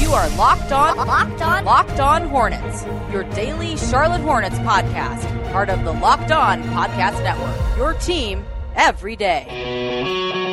You are locked on, locked on, locked on Hornets. Your daily Charlotte Hornets podcast, part of the Locked On Podcast Network. Your team every day.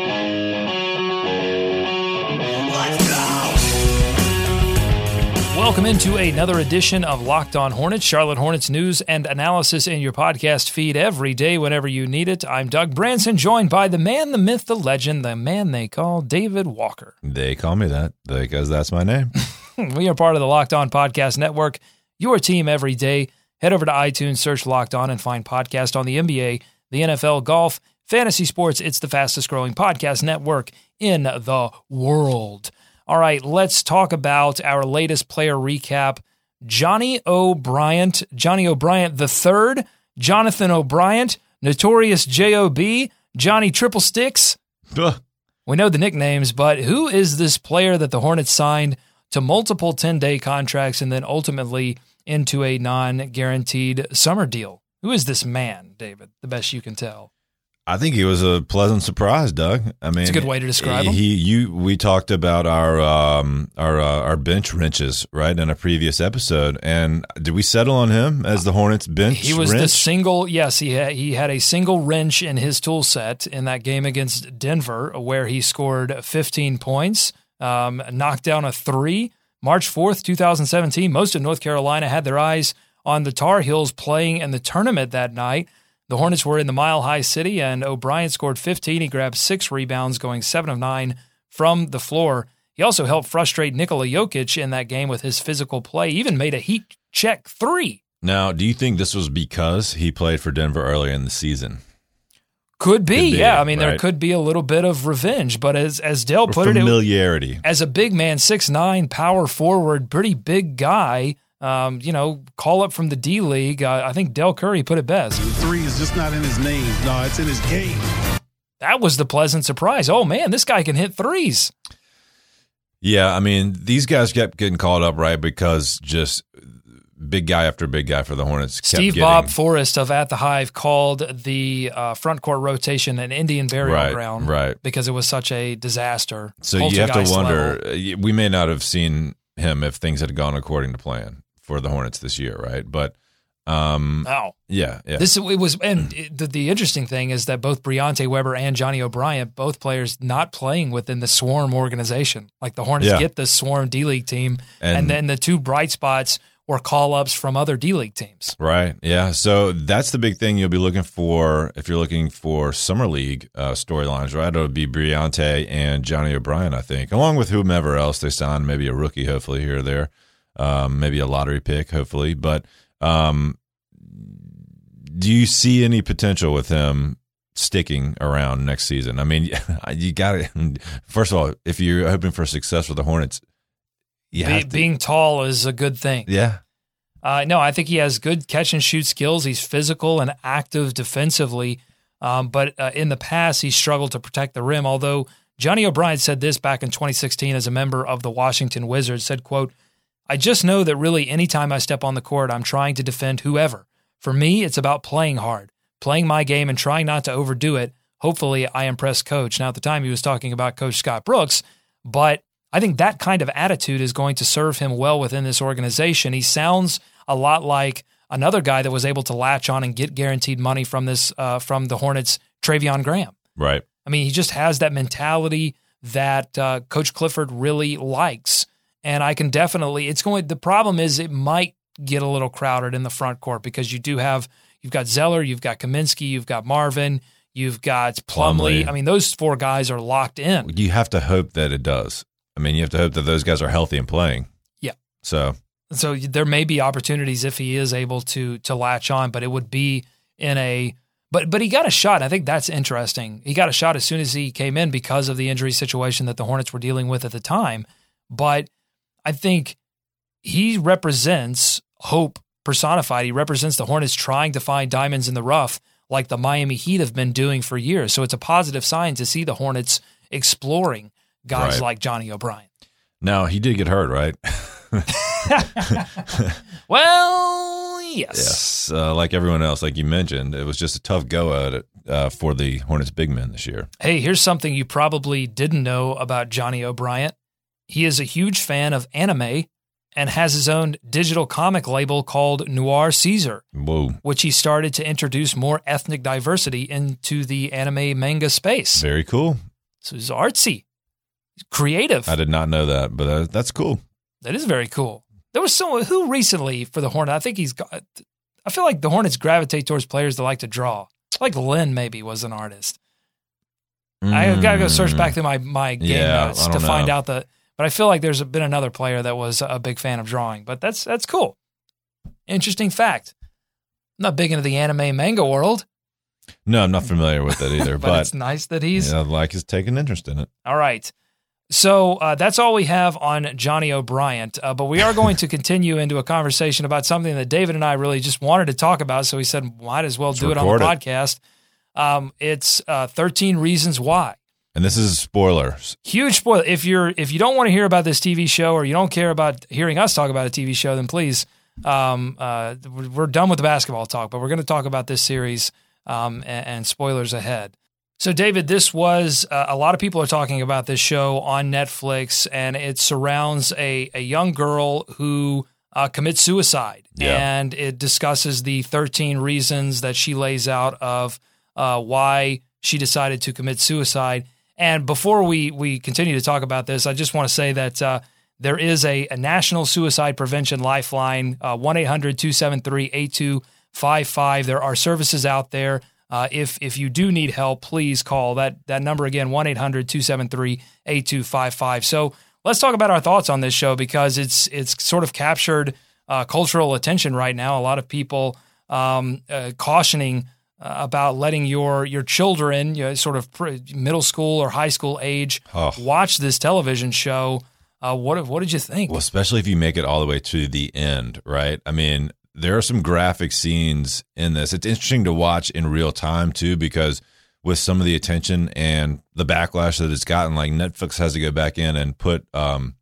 Welcome into another edition of Locked On Hornets, Charlotte Hornets news and analysis in your podcast feed every day whenever you need it. I'm Doug Branson, joined by the man, the myth, the legend, the man they call David Walker. They call me that because that's my name. we are part of the Locked On Podcast Network, your team every day. Head over to iTunes, search Locked On, and find podcast on the NBA, the NFL, golf, fantasy sports. It's the fastest growing podcast network in the world. All right, let's talk about our latest player recap. Johnny O'Bryant, Johnny O'Bryant the third, Jonathan O'Bryant, Notorious J.O.B., Johnny Triple Sticks. we know the nicknames, but who is this player that the Hornets signed to multiple 10 day contracts and then ultimately into a non guaranteed summer deal? Who is this man, David, the best you can tell? I think he was a pleasant surprise, Doug. I mean, it's a good way to describe him. He, you, we talked about our um, our uh, our bench wrenches right in a previous episode, and did we settle on him as the Hornets bench? He was wrench? the single. Yes, he had, he had a single wrench in his tool set in that game against Denver, where he scored 15 points, um, knocked down a three. March 4th, 2017. Most of North Carolina had their eyes on the Tar Heels playing in the tournament that night. The Hornets were in the Mile High City, and O'Bryant scored 15. He grabbed six rebounds, going seven of nine from the floor. He also helped frustrate Nikola Jokic in that game with his physical play, even made a heat check three. Now, do you think this was because he played for Denver earlier in the season? Could be, Could be, yeah. I mean, there could be a little bit of revenge, but as as Dell Or put it, it, familiarity. as a big man, six nine, power forward, pretty big guy. Um, you know, call up from the D League. Uh, I think Del Curry put it best. Three is just not in his name. No, it's in his game. That was the pleasant surprise. Oh man, this guy can hit threes. Yeah, I mean, these guys kept getting called up, right? Because just big guy after big guy for the Hornets. Kept Steve getting, Bob Forrest of At the Hive called the uh, front court rotation an Indian burial Right, ground, right. Because it was such a disaster. So you have to wonder. level. We may not have seen him if things had gone according to plan for the Hornets this year, right? But um, Oh, yeah, yeah. This it was, and it- the, the interesting thing is that both Briante Weber and Johnny O'Bryant, both players not playing within the Swarm organization. Like the Hornets Yeah. get the Swarm D League team, and, And- then the two bright spots were call ups from other D League teams. Right. Yeah. So that's the big thing you'll be looking for if you're looking for summer league uh, storylines, right? It'll be Briante and Johnny O'Bryant, I think, along with whomever else they sign, maybe a rookie, hopefully here or there, um, maybe a lottery pick, hopefully. But um, do you see any potential with him sticking around next season? I mean, you got to first of all, if you're hoping for success with the Hornets, you Be- have being tall is a good thing. yeah. Uh, no, I think he has good catch and shoot skills. He's physical and active defensively, um, but uh, in the past he struggled to protect the rim. Although Johnny O'Bryant said this back in 2016 as a member of the Washington Wizards, said, "quote I just know that really anytime I step on the court, I'm trying to defend whoever. For me, it's about playing hard, playing my game, and trying not to overdo it. Hopefully, I impress coach. Now, at the time, he was talking about Coach Scott Brooks, but I think that kind of attitude is going to serve him well within this organization. He sounds a lot like another guy that was able to latch on and get guaranteed money from this uh, from the Hornets, Treveon Graham. Right. I mean, he just has that mentality that uh, Coach Clifford really likes. And I can definitely, it's going, the problem is it might get a little crowded in the front court because you do have, you've got Zeller, you've got Kaminsky, you've got Marvin, you've got Plumlee. Plumlee. I mean, those four guys are locked in. You have to hope that it does. I mean, you have to hope that those guys are healthy and playing. Yeah. So So there may be opportunities if he is able to to latch on, but it would be in a But but he got a shot. I think that's interesting. He got a shot as soon as he came in because of the injury situation that the Hornets were dealing with at the time. But I think he represents hope personified. He represents the Hornets trying to find diamonds in the rough like the Miami Heat have been doing for years. So it's a positive sign to see the Hornets exploring guys Right. like Johnny O'Bryant. Now he did get hurt, right? Well, yes. yes, uh, like everyone else, like you mentioned, it was just a tough go at it uh, for the Hornets big men this year. Hey, here's something you probably didn't know about Johnny O'Bryant. He is a huge fan of anime and has his own digital comic label called Noir Caesar, Whoa, which he started to introduce more ethnic diversity into the anime manga space. very cool. So he's artsy, he's creative. I did not know that, but uh, that's cool. That is very cool. There was someone who recently for the Hornets. I think he's got. I feel like the Hornets gravitate towards players that like to draw. Like Lynn maybe was an artist. I gotta go search back through my my game Mm. Yeah, notes to don't find out that. But I feel like there's been another player that was a big fan of drawing. But that's that's cool. Interesting fact. I'm not big into the anime manga world, No, I'm not familiar with that either, but, but, it's nice that he's yeah, like he's taking interest in it. All right. So uh, that's all we have on Johnny O'Bryant. Uh, but we are going to continue into a conversation about something that David and I really just wanted to talk about. So he said, might as well do it on the it. podcast. Um, it's uh, 13 Reasons Why. And this is spoilers. Huge spoiler. If you're if you don't want to hear about this TV show or you don't care about hearing us talk about a TV show, then please, um, uh, we're done with the basketball talk. But we're going to talk about this series um, and, and spoilers ahead. So, David, this was uh, a lot of people are talking about this show on Netflix, and it surrounds a a young girl who uh, commits suicide, Yeah. and it discusses the 13 reasons that she lays out of uh, why she decided to commit suicide. And before we we continue to talk about this, I just want to say that uh, there is a, a national suicide prevention lifeline, uh, 1 800 273 8255. There are services out there. Uh, if if you do need help, please call that that number again 1-800-273-8255. So let's talk about our thoughts on this show because it's it's sort of captured uh, cultural attention right now. A lot of people um, uh, cautioning about letting your your children, you know, sort of middle school or high school age, Oh. watch this television show. Uh, what what did you think? Well, especially if you make it all the way to the end, right? I mean, there are some graphic scenes in this. It's interesting to watch in real time too, because with some of the attention and the backlash that it's gotten, like Netflix has to go back in and put um,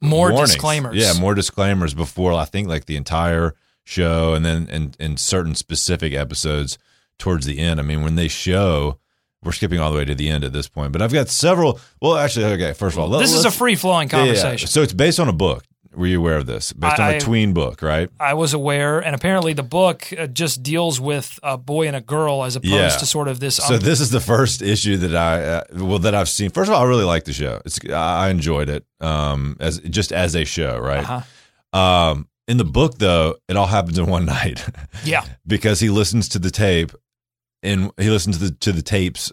More warnings. disclaimers. Yeah, more disclaimers before I think like the entire show, and then in in certain specific episodes towards the end. I mean, when they show. We're skipping all the way to the end at this point, but I've got several. Well, actually, okay. First of all, let- This is a free flowing yeah, yeah. conversation. So it's based on a book. Were you aware of this? Based on a tween book, right? I was aware, and apparently the book uh, just deals with a boy and a girl as opposed Yeah. to sort of this. So um, this is the first issue that I uh, well that I've seen. First of all, I really like the show. It's I enjoyed it um as just as a show, right? Uh-huh. Um in the book though, it all happens in one night yeah, because he listens to the tape and he listens to the to the tapes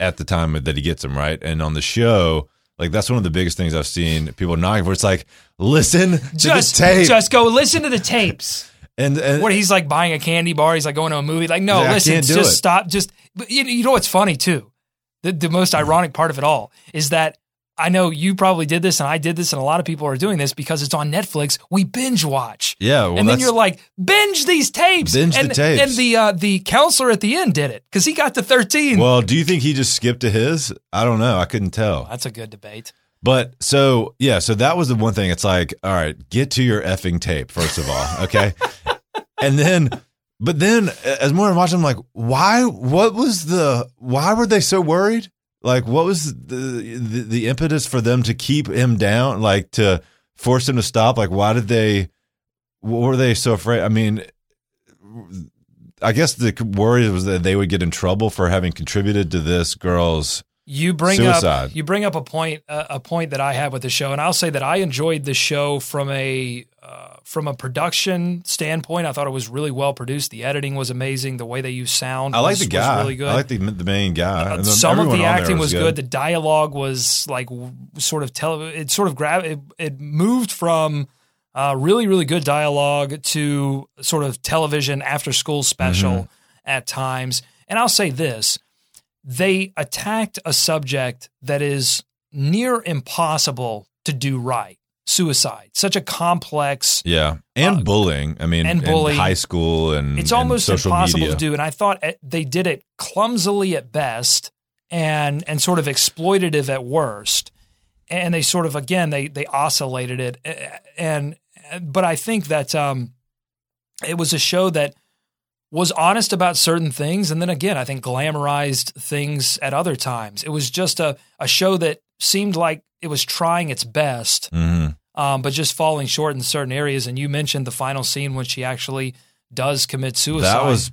at the time that he gets them, right? And on the show, like that's one of the biggest things I've seen people knocking for. it's like listen just the tape just go listen to the tapes. and, and Where he's like buying a candy bar, he's like going to a movie. Like, no, Yeah, listen, just it. stop. Just but you, you know what's funny too? The the most mm. ironic part of it all is that I know you probably did this, and I did this, and a lot of people are doing this because it's on Netflix. We binge watch. yeah, well, and then you're like, binge these tapes. Binge the tapes. And the uh, the counselor at the end did it because he got to 13. Well, do you think he just skipped to his? I don't know. I couldn't tell. That's a good debate. But so yeah, so that was the one thing. It's like, all right, get to your effing tape first of all, okay, and then, but then as more I'm watching, I'm like, why? What was the? Why were they so worried? Like, what was the the, the impetus for them to keep him down? Like to force him to stop? Like, why did they? What were they so afraid? I mean. I guess the worry was that they would get in trouble for having contributed to this girl's You bring Suicide. up you bring up a point uh, a point that I have with the show, and I'll say that I enjoyed the show from a uh, from a production standpoint. I thought it was really well produced. The editing was amazing. The way they used sound, I like was, the was guy. really good. I like the the main guy. Uh, some of the acting was good. The dialogue was like sort of tele. It sort of grab. It, it moved from uh, really really good dialogue to sort of television after school special Mm-hmm. at times. And I'll say this they attacked a subject that is near impossible to do right suicide, such a complex. Yeah, and Uh, bullying. I mean, and in bullying. high school and It's and almost social impossible media. to do. And I thought they did it clumsily at best and and sort of exploitative at worst. And they sort of again they they oscillated it. eh, And but I think that um, it was a show that was honest about certain things, and then again I think glamorized things at other times. It was just a a show that seemed like it was trying its best Mhm. um, but just falling short in certain areas. And you mentioned the final scene when she actually does commit suicide. That was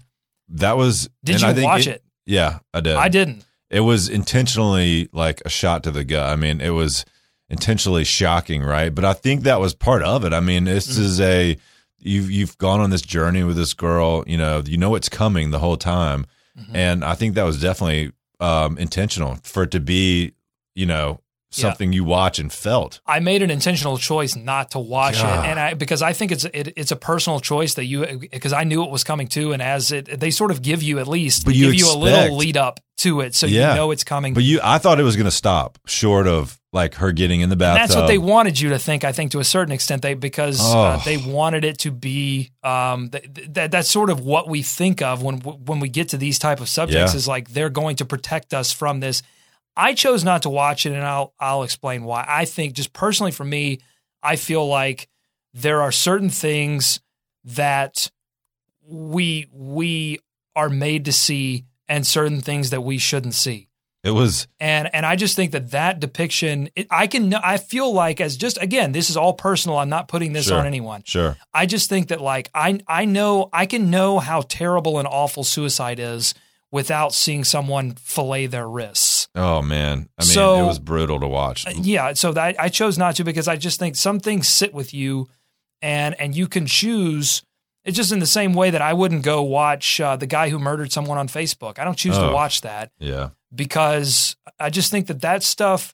that was. Did you watch it? Yeah, I did. I didn't. It was intentionally like a shot to the gut. I mean, it was intentionally shocking, right? But I think that was part of it. I mean, this Mm-hmm. is a you've you've gone on this journey with this girl. You know, you know it's coming the whole time, Mm-hmm. and I think that was definitely um, intentional for it to be, you know, Yeah. something you watch and felt. I made an intentional choice not to watch God. it, and I because I think it's it, it's a personal choice that you because I knew it was coming too, and as it they sort of give you at least But you give you a little lead up to it, so Yeah. you know it's coming. But you, I thought it was going to stop short of like her getting in the And bathtub. that's what they wanted you to think. I think to a certain extent, they because uh, Oh. they wanted it to be. Um, th- th- that's sort of what we think of when when we get to these type of subjects. Yeah. Is like they're going to protect us from this. I chose not to watch it, and I'll I'll explain why. I think just personally for me, I feel like there are certain things that we we are made to see, and certain things that we shouldn't see It was and and I just think that that depiction, it, I can, I feel like as just again, this is all personal. I'm not putting this Sure. on anyone. sure. I just think that like I I know I can know how terrible and awful suicide is without seeing someone fillet their wrists. Oh man, I mean, So- it was brutal to watch. Yeah, so that I chose not to because I just think some things sit with you, and and you can choose. It's just in the same way that I wouldn't go watch uh, the guy who murdered someone on Facebook. I don't choose Oh. to watch that. Yeah, because I just think that that stuff,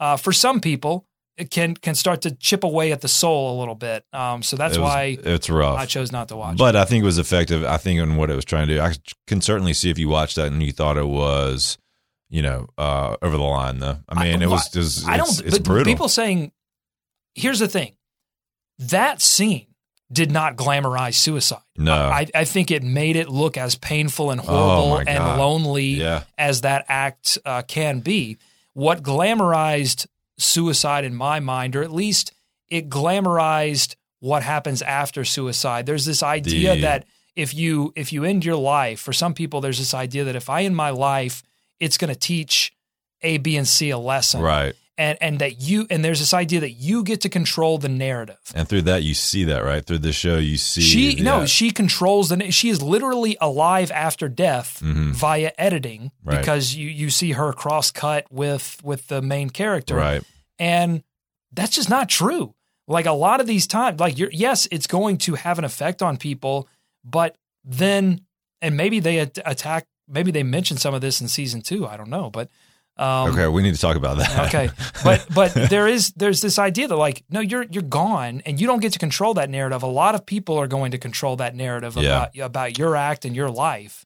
uh, for some people, it can can start to chip away at the soul a little bit. Um, so that's It was- why it's rough. I chose not to watch. It. But I think it was effective. I think in what it was trying to do. I can certainly see if you watched that and you thought it was, you know, uh, over the line. Though I mean, it was just. I don't. It's, it's but brutal. People saying, here's the thing, that scene did not glamorize suicide. No. I, I think it made it look as painful and Oh, horrible my and lonely Yeah. as that act uh, can be. What glamorized suicide in my mind, or at least it glamorized what happens after suicide. There's this idea The- that if you if you end your life, for some people, there's this idea that if I end my life, it's going to teach A, B, and C a lesson, right, and and that you and there's this idea that you get to control the narrative. and through that you see that right through the show you see She the- no, yeah. she controls the. She is literally alive after death Mhm. via editing Right. because you you see her cross cut with with the main character, right. and that's just not true. Like a lot of these times, like you're yes, it's going to have an effect on people, but then and maybe they at- attack. Maybe they mentioned some of this in season two. I don't know, but um, Okay, we need to talk about that. okay but but there is there's this idea that like no you're you're gone and you don't get to control that narrative a lot of people are going to control that narrative Yeah. about about your act and your life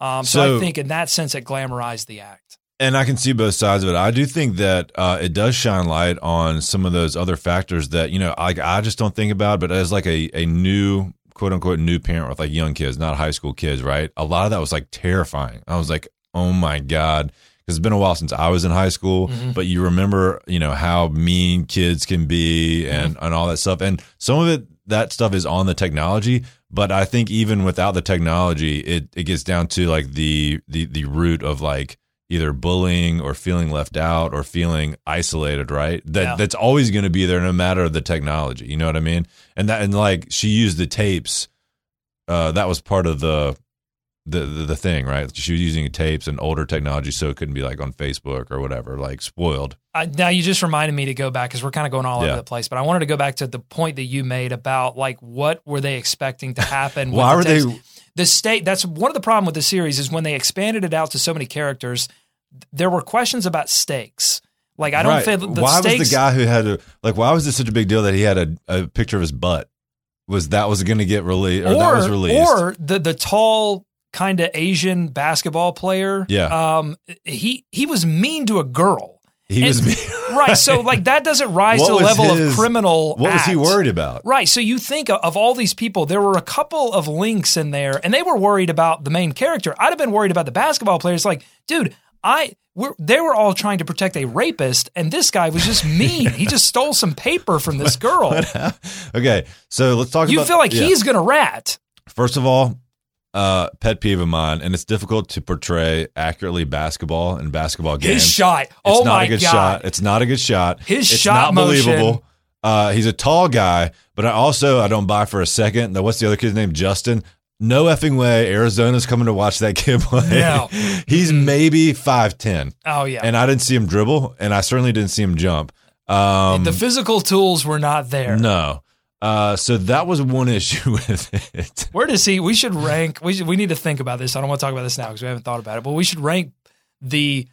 um so, So- i think in that sense it glamorized the act and I can see both sides of it. I do think that uh, it does shine light on some of those other factors that you know, like I just don't think about. But as like a a new quote unquote new parent with like young kids, not high school kids, right? A lot of that was like terrifying. I was like, oh my god. It's been a while since I was in high school, Mm-hmm. but you remember, you know, how mean kids can be and, Mm-hmm. and all that stuff. And some of it, that stuff is on the technology. But I think even without the technology, it, it gets down to like the, the, the root of like either bullying or feeling left out or feeling isolated, right? That Yeah. that's always going to be there no matter the technology. You know what I mean? And that and like she used the tapes. Uh, that was part of the, the the the thing, right? She was using tapes and older technology, so it couldn't be like on Facebook or whatever, like spoiled. uh, now you just reminded me to go back because we're kind of going all Yeah. over the place but i wanted to go back to the point that you made about like what were they expecting to happen Why the were they? the state that's one of the problem with the series is when they expanded it out to so many characters there were questions about stakes like i don't right. feel the why stakes was the guy who had a like? Why was this such a big deal that he had a, a picture of his butt? Was that was going to get released or, that was released? Or the the tall kind of Asian basketball player. Yeah. Um, he he was mean to a girl. He was And- me. right. So like that doesn't rise What to the level his- of criminal. What was he worried about? Right. So you think of all these people, there were a couple of links in there, and they were worried about the main character. I'd have been worried about the basketball players. Like, dude, I we're, they were all trying to protect a rapist, and this guy was just mean. he just stole some paper from this girl. Okay, so let's talk You about. feel like yeah. he's gonna rat. First of all, uh, pet peeve of mine, and it's difficult to portray accurately basketball and basketball games. His shot. It's oh not my a good god. shot. It's not a good shot. His it's shot not motion- believable. Uh, he's a tall guy, but I also I don't buy for a second that what's the other kid's name? Justin. No effing way. Arizona's coming to watch that kid play. No. he's maybe five ten. Oh yeah. and I didn't see him dribble, and I certainly didn't see him jump. Um, the physical tools were not there. no. Uh, so that was one issue with it. Where does he? We should rank. We should, we need to think about this. I don't want to talk about this now because we haven't thought about it. But we should rank the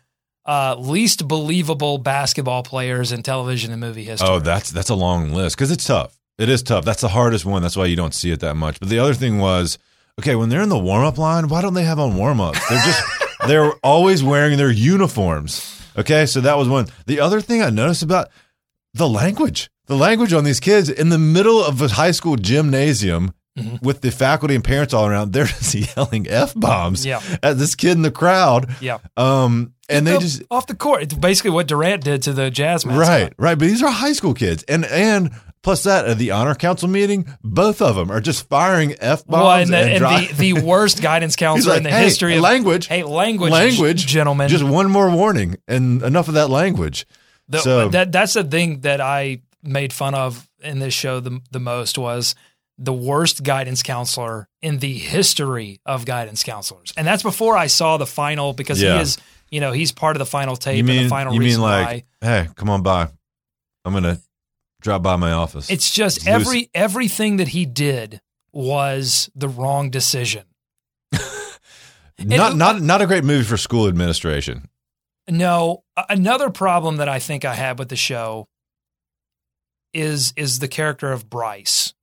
uh, least believable basketball players in television and movie history. Oh, that's that's a long list because it's tough. It is tough. That's the hardest one. That's why you don't see it that much. But the other thing was, okay, when they're in the warm up line, why don't they have on warm ups? They're just they're always wearing their uniforms. Okay, so that was one. The other thing I noticed about the language, the language on these kids in the middle of a high school gymnasium. Mm-hmm. With the faculty and parents all around, they're just yelling f bombs Yeah. at this kid in the crowd. yeah. Um, and they just off the court. It's basically what Durant did to the Jazz mascot. Right, right. But these are high school kids, and and plus that at the honor council meeting, both of them are just firing f bombs Well, and, the, and, and the, the worst guidance counselor like, in the "Hey, history of language, Hey, language, language, gentlemen. Just one more warning, and enough of that language. The- so that that's the thing that I made fun of in this show the the most was the worst guidance counselor in the history of guidance counselors, and that's before I saw the final because Yeah. he is you know he's part of the final tape you and mean the final you mean reason like, why. hey, come on by. I'm gonna drop by my office. It's just It's loose. every everything that he did was the wrong decision. not not not a great movie for school administration. No, another problem that I think I had with the show is is the character of Bryce,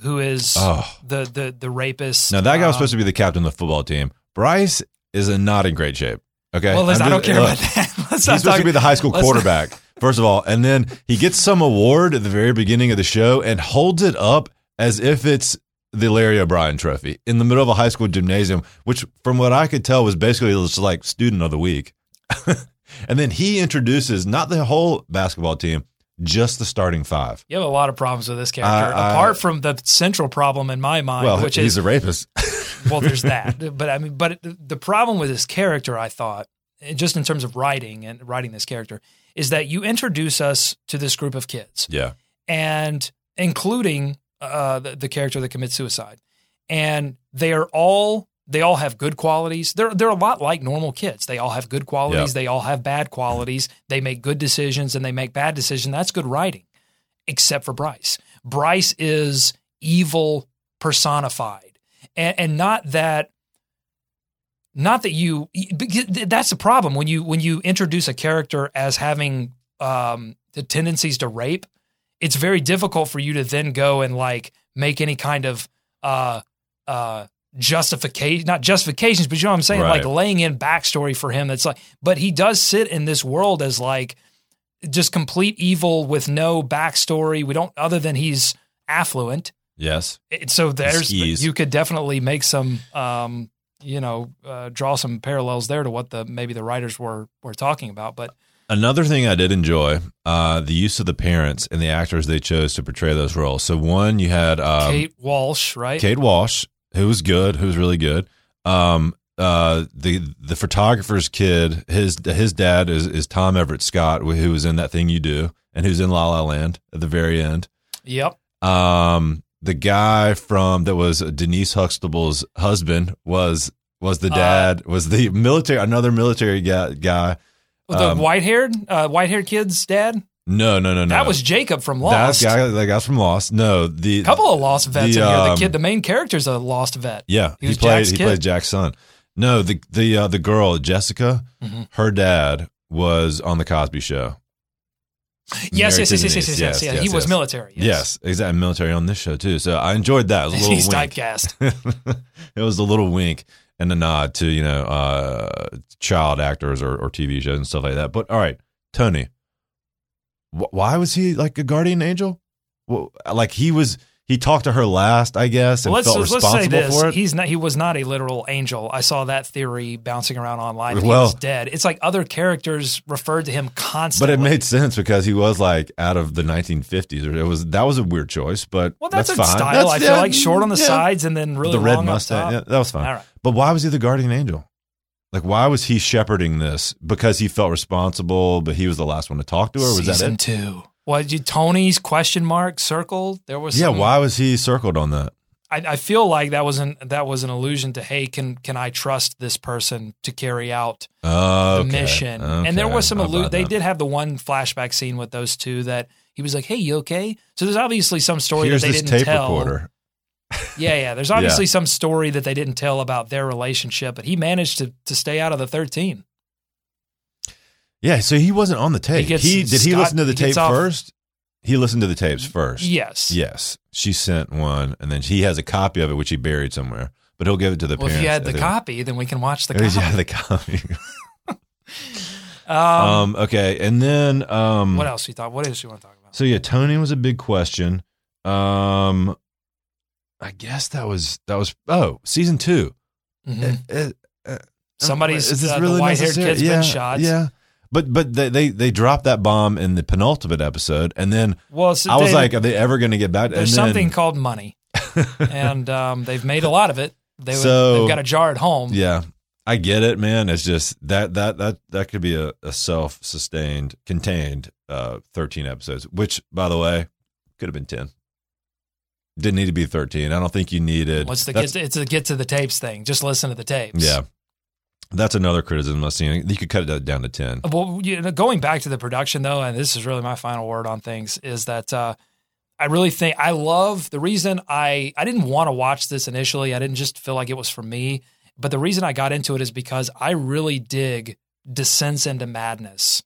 who is Oh. the the the rapist. Now that guy was Um, supposed to be the captain of the football team. Bryce is a not in great shape. Okay, Well, listen, I don't care look, about that. Let's He's not supposed to be the high school quarterback, first of all. And then he gets some award at the very beginning of the show and holds it up as if it's the Larry O'Brien trophy in the middle of a high school gymnasium, which, from what I could tell, was basically just like student of the week. and then he introduces not the whole basketball team, just the starting five. You have a lot of problems with this character, I- apart from the central problem in my mind, well, which he's is a rapist. well, there's that. But I mean, but the- problem with this character, I thought, just in terms of writing and writing this character, is that you introduce us to this group of kids, yeah. and including uh, the, the character that commits suicide, and they are all they all have good qualities. They're they're a lot like normal kids. They all have good qualities. Yeah. They all have bad qualities. They make good decisions and they make bad decisions. That's good writing, except for Bryce. Bryce is evil personified, and, and not that. Not that you. That's the problem when you when you introduce a character as having um, the tendencies to rape. It's very difficult for you to then go and like make any kind of uh, uh, justification, not justifications, but you know what I'm saying, Right. like laying in backstory for him. That's like, but he does sit in this world as like just complete evil with no backstory. We don't, other than he's affluent. Yes. It- so there's, skis. you could definitely make some, um, you know, uh, draw some parallels there to what the maybe the writers were were talking about. But Another thing I did enjoy uh, the use of the parents and the actors they chose to portray those roles. So one, you had um, Kate Walsh, right? Kate Walsh, who was good, who was really good. Um, uh, the the photographer's kid, his his dad is is Tom Everett Scott, who was in that thing you do, and who's in La La Land at the very end. Yep. Um, the guy from that was Denise Huxtable's husband was was the Uh, dad, was the military, another military guy. guy. The Um, white haired, uh, white haired kid's dad. No, no, no, no. That was Jacob from that Lost. guy. That guy's from Lost. No, the couple of Lost vets the, in here. The um, kid, the main character's a Lost vet. Yeah, He he, played. Jack's he kid. played Jack's son. No, the the uh, the girl Jessica, Mm-hmm. her dad was on the Cosby Show. Yes, Married yes, to yes, yes, yes, yes, yes, He was military. Yes. exactly. Military on this show too. So I enjoyed that. It was a little He's wink. typecast. it was a little wink. and a nod to you know uh, child actors or, or TV shows and stuff like that. But all right, Tony, why was he like a guardian angel? Well, like he was, he talked to her last, I guess, and Well, let's felt let's responsible say this: for it. he's not. He was not a literal angel. I saw that theory bouncing around online. He Well- was dead. It's like other characters referred to him constantly. but it made sense because he was like out of the 1950s. Or it was that was a weird choice, but well, that's, that's, a fine. style. That's- I feel yeah, like short on the yeah. sides and then really the red mustache. Yeah, that was fine. All right. But why was he the guardian angel? Like, why was he shepherding this? Because he felt responsible, but he was the last one to talk to her. Was Season that it? two. What you Tony's question mark circled? There was Yeah. some- Why was he circled on that? I, I feel like that was an that was an allusion to hey, can can I trust this person to carry out Oh, the mission? And there was some allude. They did have the one flashback scene with those two that he was like, "Hey, you okay?" So there's obviously some story Here's that they this didn't tape tell. recorder. Yeah, yeah. There's obviously some story that they didn't tell about their relationship, but he managed to to stay out of the 13. Yeah, so he wasn't on the tape. He, gets- did he Scott- listen to the he tape off- first? He listened to the tapes first. Yes. Yes. She sent one, and then he has a copy of it, which he buried somewhere. But he'll give it to the parents. Well, if parents. you had the think. copy, then we can watch the copy. Yeah, the copy. Um, um, okay, and then um, what else you thought? What else you want to talk about? So yeah, Tony was a big question. Um, I guess that was that was oh season 2 Mhm. Uh, uh, Somebody's is this uh, really the white-haired necessary? kid's yeah, been shot. Yeah, but but they, they they dropped that bomb in the penultimate episode, and then Well, so I was they- like, are they ever going to get back? there's and then, something called money, and um, they've made a lot of it. They, So- they've got a jar at home. Yeah, I get it, man. It's just that that that that could be a, a self sustained, contained uh, thirteen episodes. Which, by the way, could have been ten. Didn't need to be thirteen. I don't think you needed. What's the get? To, it's a get to the tapes thing. Just listen to the tapes. Yeah, that's another criticism I've seen. You could cut it down to ten. Well, you know, going back to the production though, and this is really my final word on things, is that uh, I really think I love the reason I I didn't want to watch this initially. I didn't just feel like it was for me, but the reason I got into it is because I really dig Descents into Madness.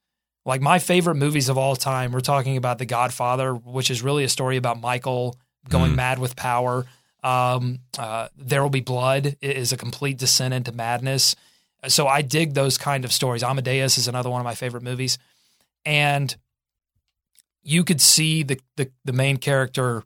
Like my favorite movies of all time, we're talking about The Godfather, which is really a story about Michael going Mm. mad with power. Um, uh, there will be blood is a complete descent into madness. So I dig those kind of stories. Amadeus is another one of my favorite movies, and you could see the the, the main character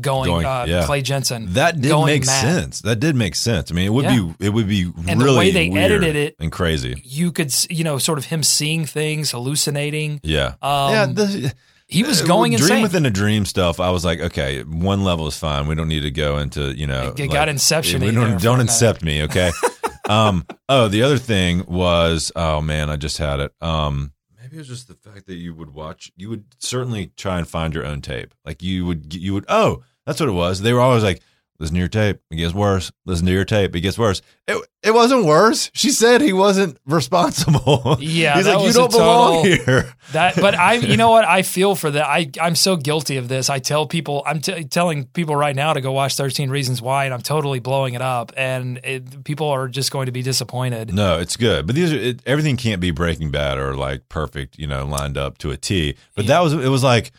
going, Going, uh, yeah. Clay Jensen. That did going make mad. sense. That did make sense. I mean, it would Yeah. be it would be And the really way they weird edited it- and crazy. You could, you know, sort of him seeing things, hallucinating. Yeah, Um, yeah. The, He was uh, going dream insane. within a dream stuff. I was like, okay, one level is fine. We don't need to go into you know. It- it like- got Inception-y We don't for don't a minute. incept me, okay? um. Oh, the other thing was, oh man, I just had it. Um. Maybe it was just the fact that you would watch. You would certainly try and find your own tape. Like you would. You would. Oh, that's what it was. They were always like. Listen to your tape. It gets worse. Listen to your tape. It gets worse. It, it wasn't worse. She said he wasn't responsible. Yeah, He's like, you don't belong total- here. That, but I, you know what? I feel for that. I, I'm so guilty of this. I tell people, I'm t- telling people right now to go watch 13 Reasons Why, and I'm totally blowing it up, and it, people are just going to be disappointed. No, it's good, but these are it, everything can't be Breaking Bad or like perfect, you know, lined up to a T. But that was it was like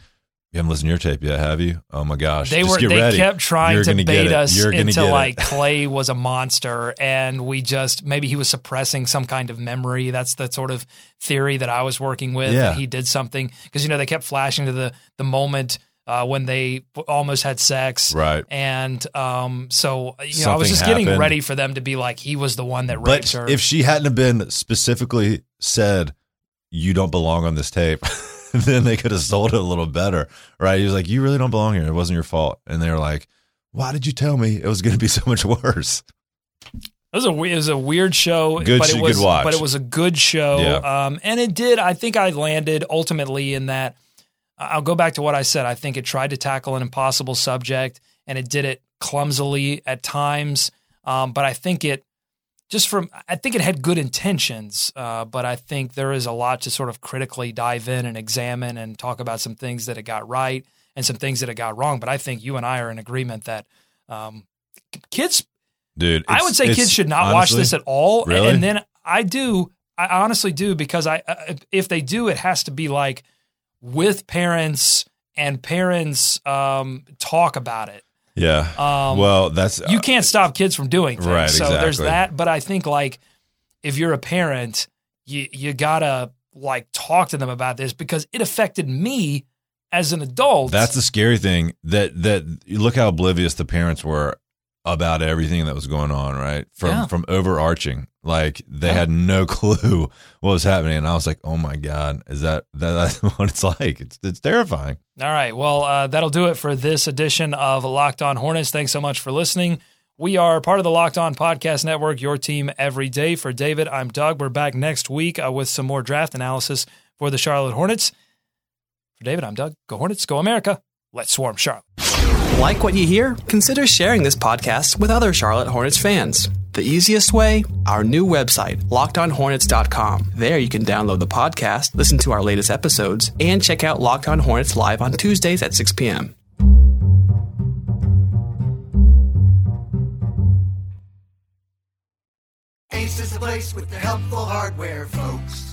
you haven't listened to your tape yet, have you? Oh my gosh, They Just were they ready. kept trying You're to bait us into like Clay was a monster, and we just maybe he was suppressing some kind of memory. That's the sort of theory that I was working with. Yeah. that he did something because you know they kept flashing to the the moment. Uh, when they almost had sex, Right. And um, so you know, I was Something just getting ready for them to be like, he was the one that raped But her. if she hadn't have been specifically said, "You don't belong on this tape," then they could have sold it a little better, right? He was like, "You really don't belong here. It wasn't your fault," and they were like, "Why did you tell me it was going to be so much worse?" It was a it was a weird show, Good but it good was watch. but it was a good show. Yeah. Um, and it did. I think I landed ultimately in that. I'll go back to what I said. I think it tried to tackle an impossible subject, and it did it clumsily at times. Um, but I think it just from I think it had good intentions. Uh, but I think there is a lot to sort of critically dive in and examine and talk about some things that it got right and some things that it got wrong. But I think you and I are in agreement that. Um, Kids Dude, I would say kids should not watch this at all. Really? And then I do, I honestly do, because I, uh, if they do, it has to be like with parents and parents um, talk about it. Yeah. Um, well, that's you can't stop kids from doing things. Right, So there's that. But I think like if you're a parent, you you gotta like talk to them about this because it affected me as an adult. That's the scary thing. That that you look how oblivious the parents were about everything that was going on. Right from Yeah. from overarching, like they had no clue what was happening, and I was like, oh my god, is that, that that's what it's like? It's it's terrifying. All right. Well, uh, that'll do it for this edition of Locked On Hornets. Thanks so much for listening. We are part of the Locked On Podcast Network, your team every day. For David, I'm Doug. We're back next week uh, with some more draft analysis for the Charlotte Hornets. For David, I'm Doug. Go Hornets, go America. Let's swarm Charlotte. Like what you hear? Consider sharing this podcast with other Charlotte Hornets fans. The easiest way? Our new website, lockedonhornets.com. There you can download the podcast, listen to our latest episodes, and check out Locked On Hornets live on Tuesdays at 6 p.m. Ace is the place with the helpful hardware, folks.